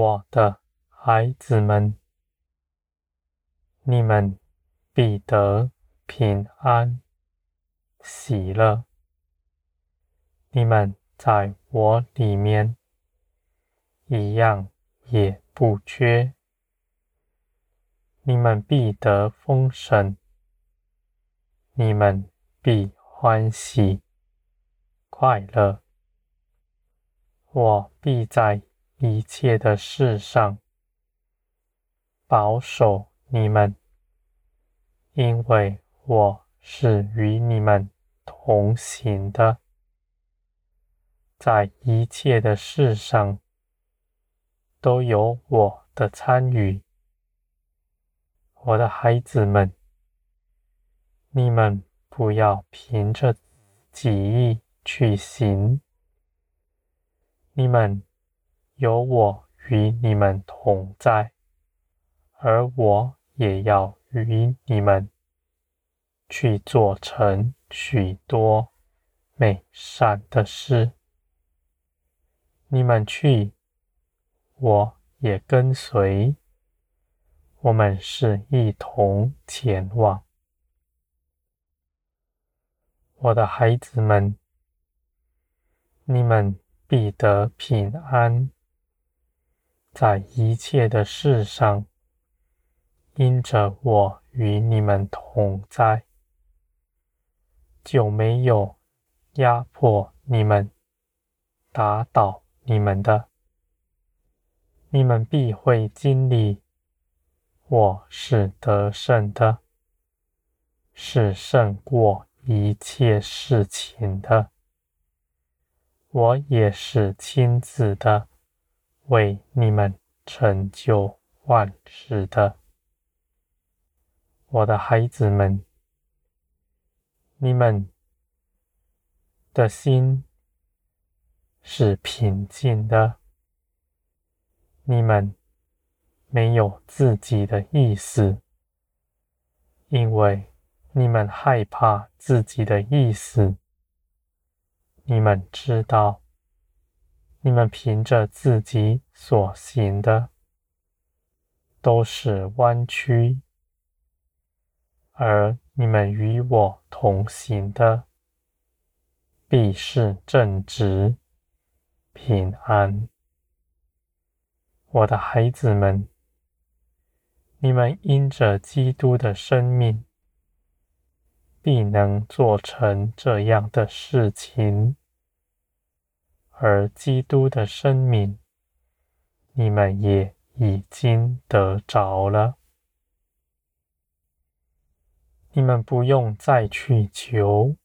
我的孩子们，你们必得平安、喜乐。你们在我里面，一样也不缺。你们必得丰盛，你们必欢喜快乐。我必在一切的事上保守你们，因为我是与你们同行的，在一切的事上都有我的参与。我的孩子们，你们不要凭着己意去行。你们有我与你们同在，而我也要与你们去做成许多美善的事。你们去，我也跟随。我们是一同前往，我的孩子们，你们必得平安，在一切的事上，因着我与你们同在，就没有压迫你们、打倒你们的，你们必会经历。我是得胜的，是胜过一切事情的。我也是亲自的为你们成就万事的，我的孩子们，你们的心是平静的，你们。没有自己的意思，因为你们害怕自己的意思。你们知道，你们凭着自己所行的都是弯曲，而你们与我同行的必是正直、平安。我的孩子们。你们因着基督的生命，必能做成这样的事情；而基督的生命，你们也已经得着了。你们不用再去求，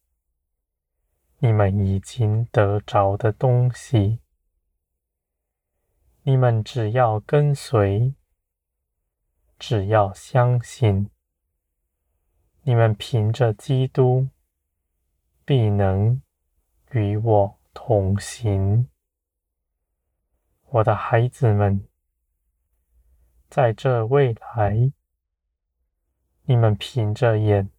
你们已经得着的东西，你们只要跟随。只要相信，你们凭着基督，必能与我同行。我的孩子们，在这未来，你们凭着眼，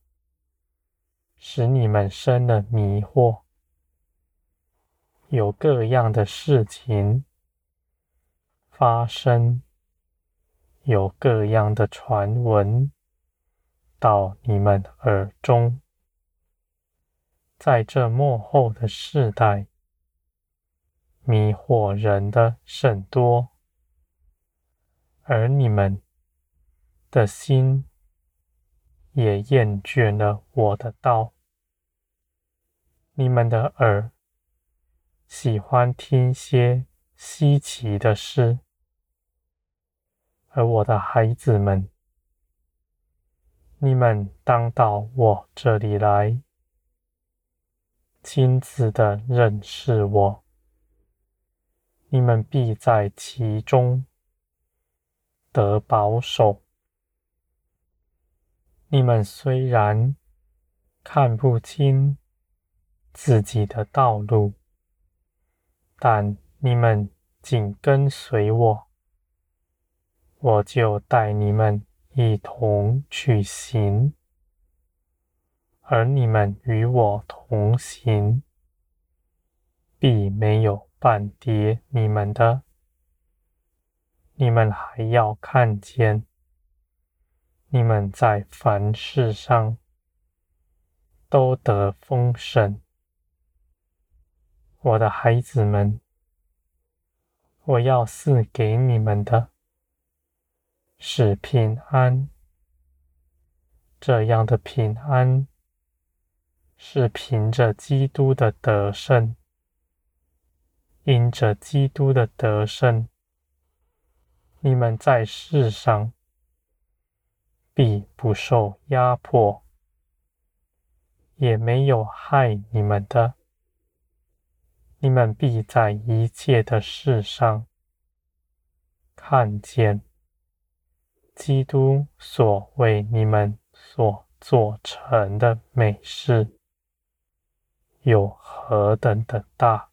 使你们生了迷惑，有各样的事情发生。有各样的传闻到你们耳中，在这幕后的世代，迷惑人的甚多，而你们的心也厌倦了我的道，你们的耳喜欢听些稀奇的事。而我的孩子们，你们当到我这里来，亲自的认识我，你们必在其中得保守。你们虽然看不清自己的道路，但你们紧跟随我。我就带你们一同去行，而你们与我同行，必没有绊跌你们的，你们还要看见，你们在凡事上都得丰盛。我的孩子们，我要赐给你们的是平安。这样的平安，是凭着基督的得胜，因着基督的得胜，你们在世上必不受压迫，也没有害你们的。你们必在一切的事上看见基督所为你们所做成的美事有何等的大。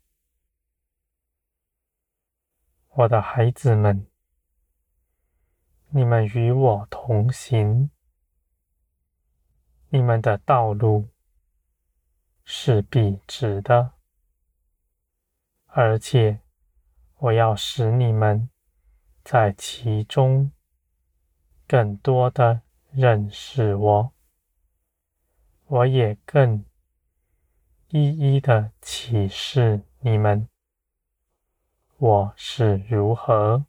我的孩子们，你们与我同行，你们的道路是笔直的。而且，我要使你们在其中更多的认识我，我也更一一的启示你们，我是如何。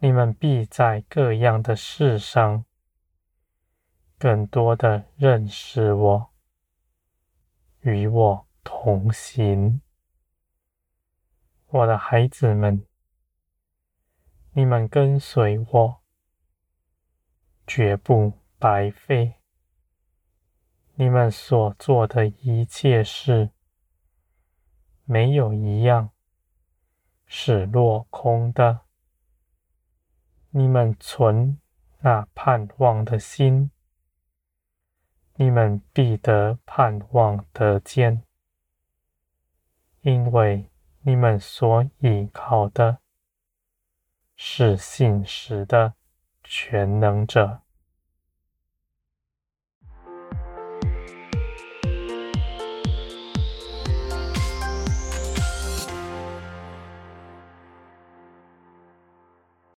你们必在各样的事上更多的认识我，与我同行。我的孩子们，你们跟随我，绝不白费。你们所做的一切事，没有一样是落空的。你们存那盼望的心，你们必得盼望得见，因为。你们所依靠的是信实的全能者。